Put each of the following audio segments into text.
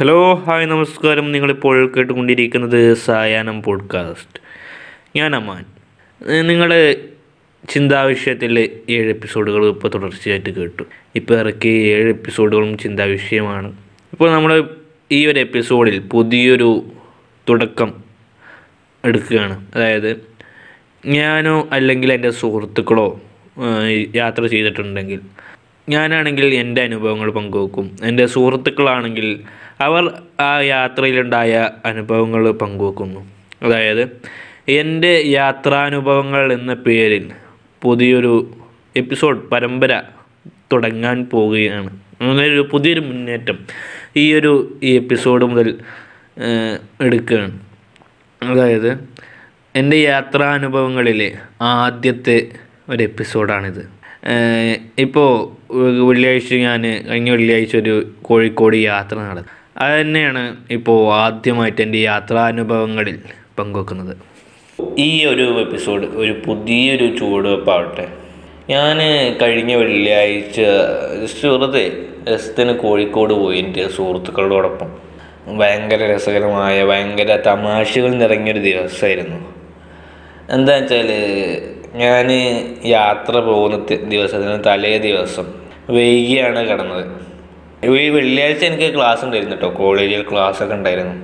Hello hi നമസ്കാരം. നിങ്ങളിപ്പോൾ കേട്ടുകൊണ്ടിരിക്കുന്നത് സായാഹ്നം പോഡ്കാസ്റ്റ് ഞാൻ അമാൻ. നിങ്ങൾ ചിന്താവിഷയത്തിൽ ഏഴ് എപ്പിസോഡുകൾ ഇപ്പോൾ തുടർച്ചയായിട്ട് കേട്ടു. ഇപ്പോൾ ഇറക്കി ഏഴ് എപ്പിസോഡുകളും ചിന്താവിഷയമാണ് ഇപ്പോൾ നമ്മൾ ഈ ഒരു എപ്പിസോഡിൽ പുതിയൊരു തുടക്കം എടുക്കുകയാണ്. അതായത് ഞാനോ അല്ലെങ്കിൽ എന്റെ സുഹൃത്തുക്കളോ യാത്ര ചെയ്തിട്ടുണ്ടെങ്കിൽ ഞാനാണെങ്കിൽ എന്റെ അനുഭവങ്ങൾ പങ്കുവെക്കും. എന്റെ സുഹൃത്തുക്കളാണെങ്കിൽ അവർ ആ യാത്രയിലുണ്ടായ അനുഭവങ്ങൾ പങ്കുവെക്കുന്നു. അതായത് എന്റെ യാത്രാനുഭവങ്ങൾ എന്ന പേരിൽ പുതിയൊരു എപ്പിസോഡ് പരമ്പര തുടങ്ങാൻ പോവുകയാണ്. അങ്ങനെയൊരു പുതിയൊരു മുന്നേറ്റം ഈ ഒരു ഈ എപ്പിസോഡ് മുതൽ എടുക്കുകയാണ്. അതായത് എന്റെ യാത്രാനുഭവങ്ങളിലെ ആദ്യത്തെ ഒരു എപ്പിസോഡാണിത്. ഇപ്പോൾ വെള്ളിയാഴ്ച ഞാൻ കഴിഞ്ഞ വെള്ളിയാഴ്ച ഒരു കോഴിക്കോട് യാത്ര നടന്നു അത് തന്നെയാണ് ഇപ്പോൾ ആദ്യമായിട്ട് എന്റെ യാത്രാനുഭവങ്ങളിൽ പങ്കുവെക്കുന്നത്. ഈ ഒരു എപ്പിസോഡ് ഒരു പുതിയൊരു ചുവടുവെപ്പാവട്ടെ. ഞാൻ കഴിഞ്ഞ വെള്ളിയാഴ്ച വെറുതെ രസത്തിന് കോഴിക്കോട് പോയി എന്റെ സുഹൃത്തുക്കളോടൊപ്പം. ഭയങ്കര രസകരമായ ഭയങ്കര തമാശകൾ നിറഞ്ഞൊരു ദിവസമായിരുന്നു. എന്താ വെച്ചാൽ ഞാൻ യാത്ര പോകുന്ന ദിവസത്തിന് തലേ ദിവസം വൈകിയാണ് കിടന്നത്. ഈ വെള്ളിയാഴ്ച എനിക്ക് ക്ലാസ് ഉണ്ടായിരുന്നു കേട്ടോ കോളേജിൽ ക്ലാസ് ഒക്കെ ഉണ്ടായിരുന്നു.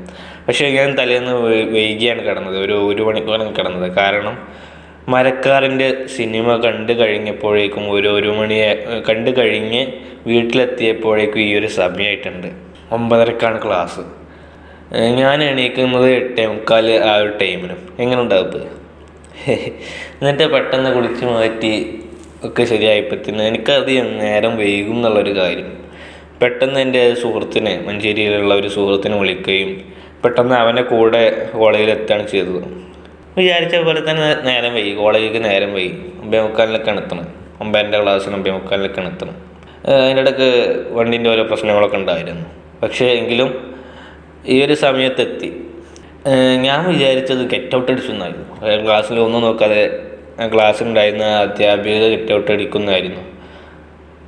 പക്ഷേ ഞാൻ തലേന്ന് വൈകിയാണ് കിടന്നത്. ഒരു ഒരു മണിക്കൂറാണ് കിടന്നത്. കാരണം മരക്കാറിന്റെ സിനിമ കണ്ടു കഴിഞ്ഞപ്പോഴേക്കും ഒരു ഒരു മണി കണ്ടു കഴിഞ്ഞ് വീട്ടിലെത്തിയപ്പോഴേക്കും ഈ ഒരു സമയമായിട്ടുണ്ട്. ഒമ്പതരക്കാണ് ക്ലാസ് ഞാൻ എണീക്കുന്നത് എട്ടേ മുക്കാൽ ആ ഒരു ടൈമിനും എങ്ങനെ ഉണ്ടാവും എന്നിട്ട് പെട്ടെന്ന് കുളിച്ച് മാറ്റി ഒക്കെ ശരിയായപ്പത്തിന് എനിക്കത് നേരം വൈകും എന്നുള്ളൊരു കാര്യം. പെട്ടെന്ന് എന്റെ സുഹൃത്തിനെ മഞ്ചേരിയിലുള്ള ഒരു സുഹൃത്തിനെ വിളിക്കുകയും പെട്ടെന്ന് അവന്റെ കൂടെ കോളേജിൽ എത്തുകയാണ് ചെയ്തത്. വിചാരിച്ച പോലെ തന്നെ നേരം വൈകി കോളേജിലേക്ക് നേരം വൈകി. ഒമ്പേ മുക്കാലിനൊക്കെയാണ് എത്തണം. ഒമ്പതിന്റെ ക്ലാസ്സിന് ഒമ്പേ മുക്കാലിനൊക്കെയാണ് എത്തണം അതിന്റെ ഇടയ്ക്ക് വണ്ടീന്റെ ഓരോ പ്രശ്നങ്ങളൊക്കെ ഉണ്ടായിരുന്നു. പക്ഷേ എങ്കിലും ഈ ഒരു സമയത്തെത്തി. ഞാൻ വിചാരിച്ചത് ഗെറ്റ് ഔട്ട് അടിച്ചു എന്നായിരുന്നു ക്ലാസ്സിൽ ഒന്നും നോക്കാതെ ക്ലാസ്സിലുണ്ടായിരുന്ന അധ്യാപിക ഗെറ്റ് ഔട്ട് അടിക്കുന്നതായിരുന്നു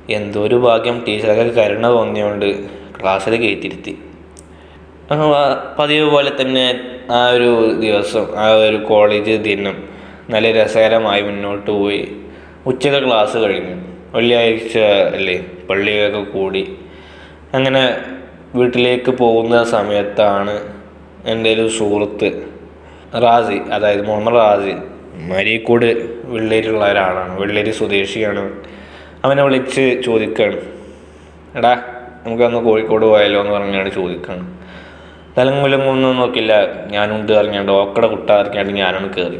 എന്തോ ഒരു ഭാഗ്യം ടീച്ചറൊക്കെ കരുണ തോന്നിയോണ്ട് ക്ലാസ്സിൽ കയറ്റിരുത്തി പതിവ് പോലെ തന്നെ ആ ഒരു ദിവസം ആ ഒരു കോളേജ് ദിനം നല്ല രസകരമായി മുന്നോട്ട് പോയി. ഉച്ചയ്ക്ക് ക്ലാസ് കഴിഞ്ഞു. വെള്ളിയാഴ്ച അല്ലേ പള്ളിയൊക്കെ കൂടി. അങ്ങനെ വീട്ടിലേക്ക് പോകുന്ന സമയത്താണ് എന്റെ ഒരു സുഹൃത്ത് റാസി അതായത് മുഹമ്മദ് റാസി മരീക്കോട് വെള്ളേരിയുള്ള ഒരാളാണ് വെള്ളേരി സ്വദേശിയാണ്. അവനെ വിളിച്ച് ചോദിക്കുകയാണ് എടാ നമുക്കന്ന് കോഴിക്കോട് പോയാലോ എന്ന് പറഞ്ഞാണ് ചോദിക്കുകയാണ് തലങ്ങുലം ഒന്നും നോക്കില്ല. ഞാനുണ്ട് അറിഞ്ഞാണ്ട് ഓക്കട കുട്ട അറിഞ്ഞാണ്ട് ഞാനാണ് കയറി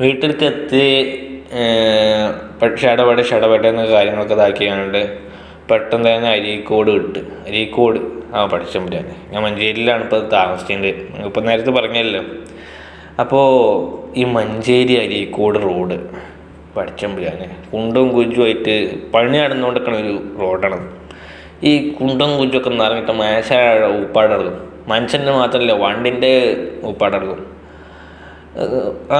വീട്ടിലേക്ക് എത്തി ഷടപട ഷടപട എന്ന കാര്യങ്ങളൊക്കെ ഇതാക്കിയാണ്ട് പെട്ടെന്ന് തന്നെ അരീക്കോട് വിട്ട്. അരീക്കോട് ആ പഠിച്ചമ്പരാൻ ഞാൻ മഞ്ചേരിയിലാണ് ഇപ്പോൾ താമസിച്ചിട്ടുണ്ട് ഇപ്പം നേരത്തെ പറഞ്ഞല്ലോ. അപ്പോൾ ഈ മഞ്ചേരി അരീക്കോട് റോഡ് പഠിച്ചമ്പരാന് കുണ്ടും കുജുമായിട്ട് പണി നടന്നുകൊണ്ടിരിക്കണ ഒരു റോഡാണ്. ഈ കുണ്ടും കുജൊക്കെ നിറഞ്ഞിട്ട് മേശ ഉപ്പാടർക്കും മനുഷ്യന്റെ മാത്രമല്ല വണ്ടിന്റെ ഉപ്പാടർക്കും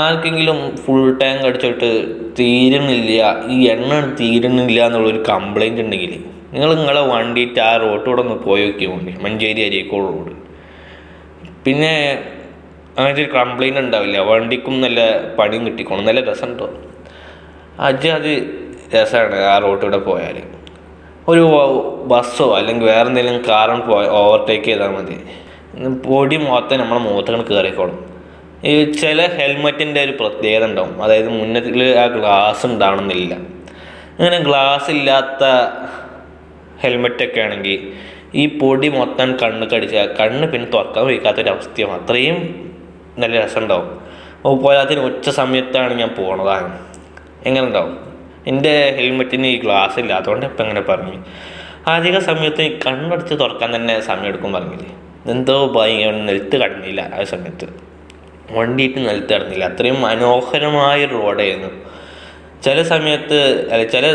ആർക്കെങ്കിലും ഫുൾ ടാങ്ക് അടിച്ചിട്ട് തീരുന്നില്ല ഈ എണ്ണ തീരുന്നില്ല എന്നുള്ളൊരു കംപ്ലൈന്റ് ഉണ്ടെങ്കിൽ നിങ്ങൾ നിങ്ങളെ വണ്ടിയിട്ട് ആ റോട്ടിലൂടെ ഒന്ന് പോയി നോക്കിയാൽ മതി മഞ്ചേരി അരീക്കോട് റോഡ്. പിന്നെ അങ്ങനത്തെ ഒരു കംപ്ലൈന്റ് ഉണ്ടാവില്ല. വണ്ടിക്കും നല്ല പണിയും കിട്ടിക്കോണം നല്ല രസമുണ്ടോ? അജ് അത് രസമാണ് ആ റോട്ടിലൂടെ പോയാൽ ഒരു ബസ്സോ അല്ലെങ്കിൽ വേറെ എന്തെങ്കിലും കാറും പോയി ഓവർടേക്ക് ചെയ്താൽ മതി. പൊടി മൊത്തം നമ്മളെ മുഖത്താണ് കയറിക്കോളും ഈ ചില ഹെൽമെറ്റിന്റെ ഒരു പ്രത്യേകത ഉണ്ടാവും. അതായത് മുന്നത്തിൽ ആ ഗ്ലാസ് ഉണ്ടാവണമെന്നില്ല. അങ്ങനെ ഗ്ലാസ് ഇല്ലാത്ത ഹെൽമെറ്റൊക്കെ ആണെങ്കിൽ ഈ പൊടി മൊത്തം കണ്ണ് കടിച്ച കണ്ണ് പിന്നെ തുറക്കാൻ വയ്ക്കാത്തൊരവസ്ഥയാണ് അത്രയും നല്ല രസമുണ്ടാവും. അപ്പോൾ പോരാത്തിന് ഉച്ച സമയത്താണ് ഞാൻ പോണതാണ് എങ്ങനെ ഉണ്ടാവും എന്റെ ഹെൽമെറ്റിന് ഈ ഗ്ലാസ് ഇല്ല. അതുകൊണ്ട് ഇപ്പം എങ്ങനെ പറഞ്ഞു. അധിക സമയത്ത് കണ്ണടച്ച് തുറക്കാൻ തന്നെ സമയം എടുക്കും പറഞ്ഞില്ലേ? എന്തോ ഭയങ്കര നിലത്ത് കടന്നില്ല ആ സമയത്ത്. വണ്ടിയിട്ട് നിലത്ത് കടന്നില്ല. അത്രയും മനോഹരമായ റോഡായിരുന്നു. ചില സമയത്ത് അല്ല ചില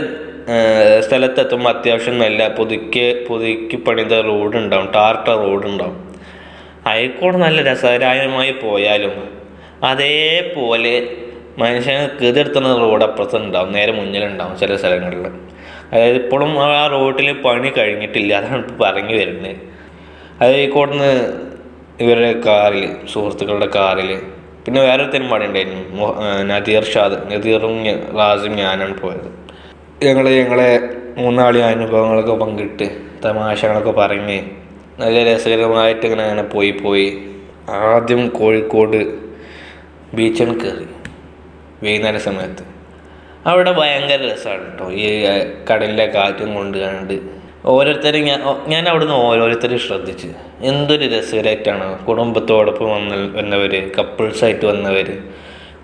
സ്ഥലത്തെത്തുമ്പോൾ അത്യാവശ്യം നല്ല പുതുക്കി പുതുക്കി പണിത റോഡ് ഉണ്ടാവും ടാർട്ട റോഡ് ഉണ്ടാവും അയക്കോട് നല്ല രസകരമായി പോയാലും അതേപോലെ മനുഷ്യനെ കീതെടുത്തുന്ന റോഡ് അപ്പുറത്ത് ഉണ്ടാവും നേരെ മുന്നിലുണ്ടാവും ചില സ്ഥലങ്ങളിൽ. അതായത് ഇപ്പോഴും ആ റോഡിൽ പണി കഴിഞ്ഞിട്ടില്ല അതാണ് ഇപ്പോൾ പറഞ്ഞു വരുന്നത്. അത് നിന്ന് ഇവരുടെ കാറിൽ സുഹൃത്തുക്കളുടെ കാറിൽ പിന്നെ വേറെ ഒരു പണി ഉണ്ടായിരുന്നു നദീർ ഷാദ് നദീറും റാസും ഞാനാണ് പോയത്. ഞങ്ങൾ ഞങ്ങളെ മൂന്നാളി അനുഭവങ്ങളൊക്കെ പങ്കിട്ട് തമാശകളൊക്കെ പറഞ്ഞ് നല്ല രസകരമായിട്ട് ഇങ്ങനെ അങ്ങനെ പോയി പോയി. ആദ്യം കോഴിക്കോട് ബീച്ചിൽ കയറി വൈകുന്നേര സമയത്ത്. അവിടെ ഭയങ്കര രസമാണ് കേട്ടോ ഈ കടലിലെ കാറ്റും കൊണ്ട് കണ്ട്. ഓരോരുത്തരും ഞാൻ ഞാൻ അവിടുന്ന് ഓരോരുത്തരും ശ്രദ്ധിച്ച്. എന്തൊരു രസകരമായിട്ടാണ് കുടുംബത്തോടൊപ്പം വന്ന വന്നവർ കപ്പിൾസായിട്ട് വന്നവർ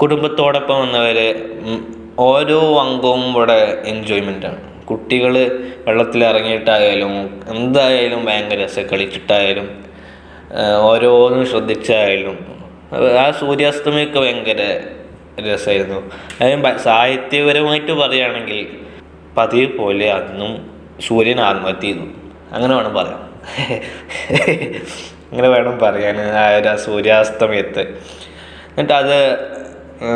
കുടുംബത്തോടൊപ്പം വന്നവർ ഓരോ അംഗവും ഇവിടെ എൻജോയ്മെന്റാണ് കുട്ടികൾ വെള്ളത്തിൽ ഇറങ്ങിയിട്ടായാലും എന്തായാലും ഭയങ്കര രസം കളിച്ചിട്ടായാലും ഓരോന്നും ശ്രദ്ധിച്ചായാലും ആ സൂര്യാസ്തമയമൊക്കെ ഭയങ്കര രസമായിരുന്നു. അതായത് സാഹിത്യപരമായിട്ട് പറയുകയാണെങ്കിൽ പതിവ് പോലെ അന്നും സൂര്യൻ ആത്മഹത്യ ചെയ്തു. അങ്ങനെ വേണം പറയാം അങ്ങനെ വേണം പറയാൻ ആ ഒരു സൂര്യാസ്തമയത്ത്. എന്നിട്ട് അത്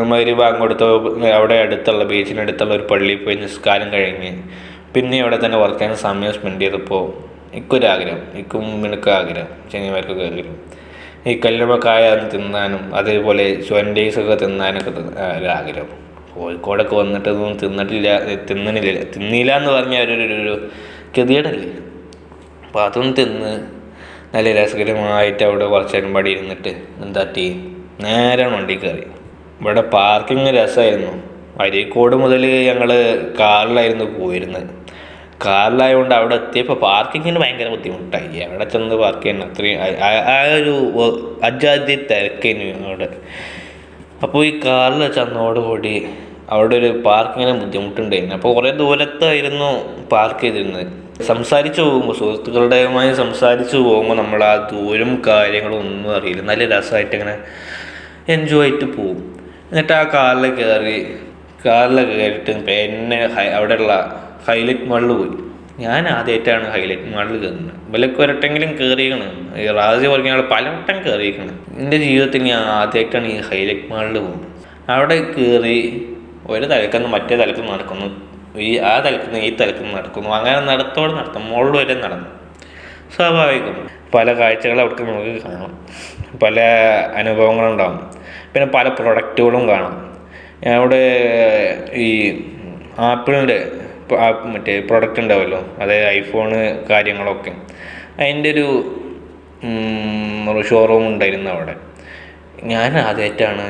മരുഭാഗം കൊടുത്ത് അവിടെ അടുത്തുള്ള ബീച്ചിനടുത്തുള്ള ഒരു പള്ളിയിൽ പോയി നിസ്കാരം കഴിഞ്ഞ് പിന്നെ അവിടെ തന്നെ വർക്ക് നേരം സമയം സ്പെൻഡ് ചെയ്തപ്പോൾ ഇക്കൊരാഗ്രഹം ഇക്കും മിണുക്ക ആഗ്രഹം ചെങ്ങന്മാർക്കൊക്കെ ആഗ്രഹം ഈ കല്ലുമക്കായ തിന്നാനും അതേപോലെ ചൊൻഡേസ് ഒക്കെ തിന്നാനൊക്കെ ഒരാഗ്രഹം കോഴിക്കോടൊക്കെ വന്നിട്ട് ഒന്നും തിന്നിട്ടില്ല തിന്നണില്ല തിന്നില്ല എന്ന് പറഞ്ഞാൽ ഒരു ഗതികേടല്ലേ അപ്പോൾ അതും തിന്ന് നല്ല രസകരമായിട്ട് അവിടെ കുറച്ച് നേരം പടി ഇരുന്നിട്ട് എന്താ ടീ നേരെ വണ്ടി കയറി. ഇവിടെ പാർക്കിംഗ് രസമായിരുന്നു. അരീക്കോട് മുതൽ ഞങ്ങൾ കാറിലായിരുന്നു പോയിരുന്നത്. കാറിലായതുകൊണ്ട് അവിടെ എത്തിയപ്പോൾ പാർക്കിങ്ങിന് ഭയങ്കര ബുദ്ധിമുട്ടായി. അവിടെ ചെന്ന് പാർക്ക് ചെയ്യണം? അത്രയും ആ- ഒരു അജാദ്യ തിരക്കായിരുന്നു അവിടെ. അപ്പോൾ ഈ കാറിൽ ചെന്നോടുകൂടി അവിടെ ഒരു പാർക്കിങ്ങിന് ബുദ്ധിമുട്ടുണ്ടായിരുന്നു. അപ്പോൾ കുറേ ദൂരത്തായിരുന്നു പാർക്ക് ചെയ്തിരുന്നത്. സംസാരിച്ചു പോകുമ്പോൾ സുഹൃത്തുക്കളുടെയുമായി സംസാരിച്ചു പോകുമ്പോൾ നമ്മൾ ആ ദൂരം കാര്യങ്ങളും ഒന്നും അറിയില്ല. നല്ല രസമായിട്ട് ഇങ്ങനെ എൻജോയ് ആയിട്ട് പോകും. എന്നിട്ട് ആ കാറിൽ കയറി കാറിൽ കയറിയിട്ട് പിന്നെ അവിടെയുള്ള ഹൈലൈറ്റ് മാളിൽ പോയി. ഞാൻ ആദ്യമായിട്ടാണ് ഹൈലൈറ്റ് മാളിൽ കയറുന്നത് ഇവലൊക്കെ ഒരട്ടെങ്കിലും കയറിയാണ് ഈ റാസി പറഞ്ഞ പലവട്ടം കയറിയിരിക്കണം എന്റെ ജീവിതത്തിൽ ഞാൻ ആദ്യമായിട്ടാണ് ഈ ഹൈലൈറ്റ് മാളിൽ പോകുന്നത്. അവിടെ കയറി ഒരു തലക്കുന്ന് മറ്റേ തലക്കുന്ന് നടക്കുന്നു. ഈ ആ തലക്കുന്ന് ഈ തലക്കുന്ന് നടക്കുന്നു. അങ്ങനെ നടത്തോടെ നടത്തും. മുകളിൽ വരെ നടന്നു. സ്വാഭാവികം. പല കാഴ്ചകൾ അവർക്ക് നമുക്ക് കാണാം. പല അനുഭവങ്ങളുണ്ടാകും പിന്നെ പല പ്രൊഡക്റ്റുകളും കാണാം. അവിടെ ഈ ആപ്പിളിന്റെ മറ്റേ പ്രൊഡക്റ്റ് ഉണ്ടാവുമല്ലോ അതായത് ഐഫോണ് കാര്യങ്ങളൊക്കെ. അതിന്റെ ഒരു ഷോറൂം ഉണ്ടായിരുന്നു അവിടെ. ഞാൻ ആദ്യമായിട്ടാണ്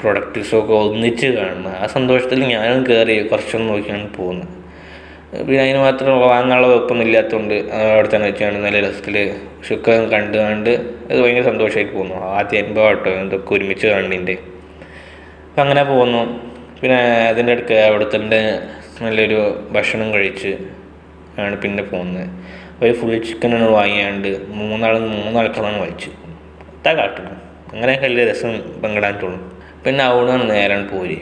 പ്രൊഡക്റ്റ്സൊക്കെ ഒന്നിച്ച് കാണുന്നത്. ആ സന്തോഷത്തിൽ ഞാനും കയറി കുറച്ചൊന്ന് നോക്കിയാണ് പോകുന്നത്. പിന്നെ അതിന് മാത്രം വാങ്ങാനുള്ള വെപ്പൊന്നും ഇല്ലാത്തതുകൊണ്ട് അവിടെ തന്നെ വെച്ചാണ് നല്ല രസത്തിൽ ശുക്രം കണ്ട് കണ്ട് അത് ഭയങ്കര സന്തോഷമായിട്ട് പോകുന്നു. ആദ്യ അനുഭവം കേട്ടോ എന്തൊക്കെ ഒരുമിച്ച് കണ്ടിന്റെ അപ്പം അങ്ങനെ പോകുന്നു. പിന്നെ അതിന്റെ അടുക്ക് അവിടുത്തെ നല്ലൊരു ഭക്ഷണം കഴിച്ച് ആണ് പിന്നെ പോകുന്നത്. ഒരു ഫുൾ ആണ് വാങ്ങിയാണ്ട് മൂന്നാളും മൂന്നാൾക്കാണ് വലിച്ചു. അത്താ കാട്ടണം അങ്ങനെ വലിയ രസം പങ്കിടാൻ പിന്നെ അവിടുന്ന് നേരാണ് പോരി.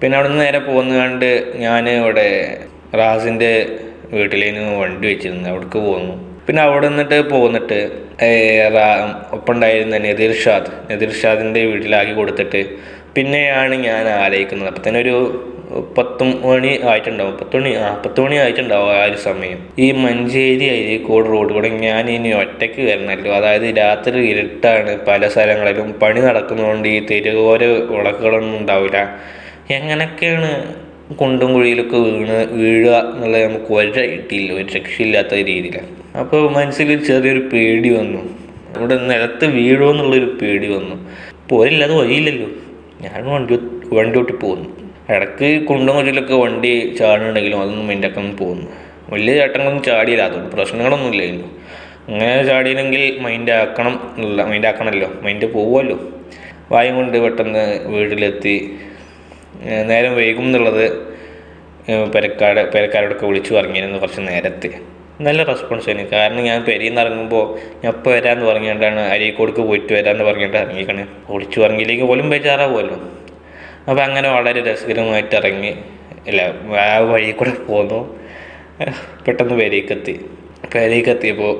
പിന്നെ അവിടെ നിന്ന് നേരെ പോകുന്നതുകൊണ്ട് ഞാൻ ഇവിടെ റാസിന്റെ വീട്ടിലേന്ന് വണ്ടി വെച്ചിരുന്നു. അവിടേക്ക് പോന്നു. പിന്നെ അവിടെ നിന്നിട്ട് പോന്നിട്ട് ഒപ്പം ഉണ്ടായിരുന്ന നദീർ ഷാദ് വീട്ടിലാക്കി കൊടുത്തിട്ട് പിന്നെയാണ് ഞാൻ ആലോചിക്കുന്നത്. അപ്പം തന്നെ ഒരു പത്ത് മണി ആയിട്ടുണ്ടാവും. പത്ത് മണി ആ പത്ത് മണി ആയിട്ടുണ്ടാവും ആ ഒരു സമയം. ഈ മഞ്ചേരി അരീക്കോട് റോഡ് കൂടെ ഞാൻ ഇനി ഒറ്റയ്ക്ക് വരണമല്ലോ അതായത് രാത്രി ഇരുട്ടാണ് പല സ്ഥലങ്ങളിലും. പണി നടക്കുന്നതുകൊണ്ട് ഈ തെരുവോര വിളക്കുകളൊന്നും ഉണ്ടാവില്ല. എങ്ങനെയൊക്കെയാണ് കുണ്ടും കുഴിയിലൊക്കെ വീണ് വീഴുക എന്നുള്ളത് നമുക്ക് ഒരു കിട്ടിയില്ല ഒരു രക്ഷയില്ലാത്ത രീതിയിലാണ്. അപ്പോൾ മനസ്സിൽ ചെറിയൊരു പേടി വന്നു. ഇവിടെ നിലത്ത് വീഴുമോ എന്നുള്ളൊരു പേടി വന്നു. പോരില്ലാതെ വഴിയില്ലല്ലോ. ഞാൻ വണ്ടി വണ്ടി ഓട്ടി പോകുന്നു ഇടയ്ക്ക് കുണ്ടും കുഴിയിലൊക്കെ വണ്ടി ചാടുന്നുണ്ടെങ്കിലും അതൊന്നും എന്റെ ഒക്കെ പോകുന്നു വലിയ ചേട്ടങ്ങളൊന്നും ചാടിയില്ല അതുകൊണ്ട് പ്രശ്നങ്ങളൊന്നും ഇല്ലായിരുന്നു. അങ്ങനെ ചാടിയില്ലെങ്കിൽ മൈൻഡ് ആക്കണം മൈൻഡ് ആക്കണമല്ലോ മൈൻഡ് പോവുമല്ലോ. വായും കൊണ്ട് പെട്ടെന്ന് വീട്ടിലെത്തി നേരം വൈകും എന്നുള്ളത് പെരക്കാട് പെരക്കാരോടൊക്കെ വിളിച്ചു പറഞ്ഞിരുന്നു കുറച്ച് നേരത്തെ. നല്ല റെസ്പോൺസ് ആയിരുന്നു. കാരണം ഞാൻ പെരിയിൽ നിന്ന് ഇറങ്ങുമ്പോൾ ഞാൻ ഇപ്പോൾ വരാമെന്ന് പറഞ്ഞുകൊണ്ടാണ് അരീക്കോടുക്ക് പോയിട്ട് വരാമെന്ന് പറഞ്ഞിട്ട് ഇറങ്ങിക്കണ്. വിളിച്ചു പറഞ്ഞില്ലെങ്കിൽ പോലും ബേജാറാവുമല്ലോ. അപ്പോൾ അങ്ങനെ വളരെ രസകരമായിട്ട് ഇറങ്ങി. ഇല്ല ആ വഴി കൂടെ പോന്നു. പെട്ടെന്ന് പെരേക്കെത്തി. പെരേക്കെത്തിയപ്പോൾ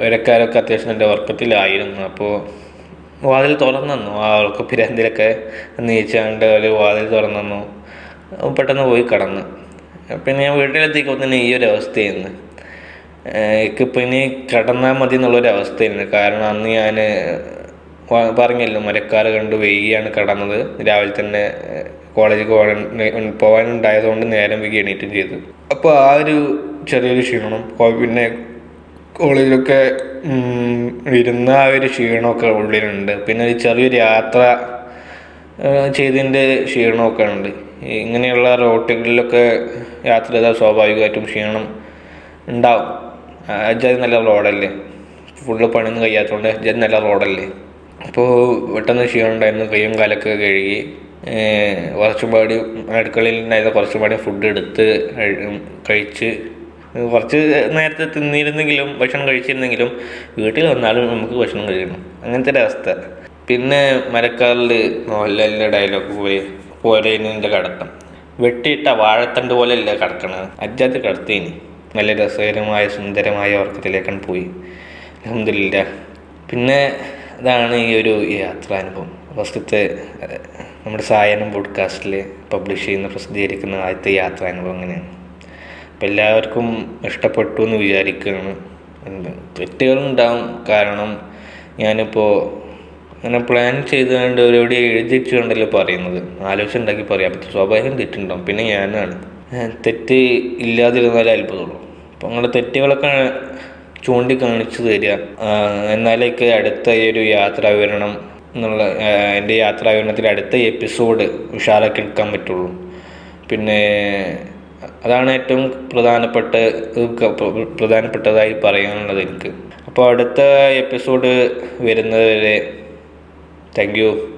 വരക്കാരൊക്കെ അത്യാവശ്യം നല്ല വർക്കത്തിലായിരുന്നു. അപ്പോൾ വാതിൽ തുറന്നു ആൾക്ക് പിരാന്തിലൊക്കെ നീച്ചാണ്ട് അവർ വാതിൽ തുറന്നു പെട്ടെന്ന് പോയി കടന്ന്. പിന്നെ ഞാൻ വീട്ടിലെത്തിക്കുമ്പോൾ തന്നെ ഈ ഒരു അവസ്ഥയായിരുന്നു. എനിക്കിപ്പോൾ ഇനി കടന്നാൽ മതി എന്നുള്ളൊരു അവസ്ഥയായിരുന്നു കാരണം അന്ന് ഞാൻ പറഞ്ഞല്ലോ മരക്കാർ കണ്ട് വൈകിയാണ് കടന്നത്. രാവിലെ തന്നെ കോളേജിൽ പോകാൻ പോകാനുണ്ടായതുകൊണ്ട് നേരം വൈകി എണീറ്റും ചെയ്തു. അപ്പോൾ ആ ഒരു ചെറിയൊരു ക്ഷീണം. പിന്നെ കോളേജിലൊക്കെ ഇരുന്ന ആ ഒരു ക്ഷീണമൊക്കെ ഉള്ളിലുണ്ട്. പിന്നെ ഒരു ചെറിയൊരു യാത്ര ചെയ്തതിന്റെ ക്ഷീണമൊക്കെ ഉണ്ട്. ഇങ്ങനെയുള്ള റോട്ടുകളിലൊക്കെ യാത്ര ചെയ്താൽ സ്വാഭാവികമായിട്ടും ക്ഷീണം ഉണ്ടാവും. അജാതി നല്ല റോഡല്ലേ? ഫുള്ള് പണിയൊന്നും കഴിയാത്തതുകൊണ്ട് അജാതി നല്ല റോഡല്ലേ? അപ്പോൾ പെട്ടെന്ന് ക്ഷീണം ഉണ്ടായിരുന്നു. കയ്യും കാലൊക്കെ കഴുകി കുറച്ചും പാടി അടുക്കളയിൽ ഉണ്ടായിരുന്ന കുറച്ചും പാടി ഫുഡ് എടുത്ത് കഴി- കഴിച്ച് കുറച്ച് നേരത്തെ തിന്നിരുന്നെങ്കിലും ഭക്ഷണം കഴിച്ചിരുന്നെങ്കിലും വീട്ടിൽ വന്നാലും നമുക്ക് ഭക്ഷണം കഴിക്കണം. അങ്ങനത്തെ ഒരവസ്ഥ പിന്നെ മരക്കാറിൽ മോഹൻലാലിന്റെ ഡയലോഗ് പോയി പോരേനിന്റെ കടത്തം. വെട്ടിയിട്ട വാഴത്തണ്ട് പോലെയല്ല കടക്കണത്. അജാത്ത് കടത്തേനി. നല്ല രസകരമായ സുന്ദരമായ ഉറക്കത്തിലേക്കാണ് പോയി. അലഹമില്ല പിന്നെ അതാണ് ഈ ഒരു യാത്രാനുഭവം. ഫസ്റ്റത്തെ നമ്മുടെ സായനം പോഡ്കാസ്റ്റിൽ പബ്ലിഷ് ചെയ്യുന്ന പ്രസിദ്ധീകരിക്കുന്ന ആദ്യത്തെ യാത്രാനുഭവം അങ്ങനെയാണ് അപ്പം എല്ലാവർക്കും ഇഷ്ടപ്പെട്ടു എന്ന് വിചാരിക്കുകയാണ് തെറ്റുകളുണ്ടാവും. കാരണം ഞാനിപ്പോൾ അങ്ങനെ പ്ലാൻ ചെയ്തുകൊണ്ട് എവിടെ എഴുതിച്ചുകൊണ്ടല്ലോ പറയുന്നത്. ആലോചിച്ചുണ്ടാക്കി പറയാം. അപ്പം സ്വാഭാവികം തെറ്റുണ്ടാവും. പിന്നെ ഞാനാണ്. തെറ്റ് ഇല്ലാതിരുന്നാലേ അത്ഭുതമുള്ളൂ. അപ്പം അങ്ങനെ തെറ്റുകളൊക്കെ ചൂണ്ടിക്കാണിച്ചു തരിക. എന്നാലേക്ക് അടുത്ത ഈ ഒരു യാത്രാവിവരണം എന്നുള്ള എന്റെ യാത്രാ വിവരണത്തിൽ അടുത്ത എപ്പിസോഡ് ഉഷാറാക്കി എടുക്കാൻ പറ്റുള്ളൂ. പിന്നെ അതാണ് ഏറ്റവും പ്രധാനപ്പെട്ട പ്രധാനപ്പെട്ടതായി പറയാനുള്ളത് എനിക്ക്. അപ്പോൾ അടുത്ത എപ്പിസോഡ് വരുന്നത് വരെ താങ്ക് യു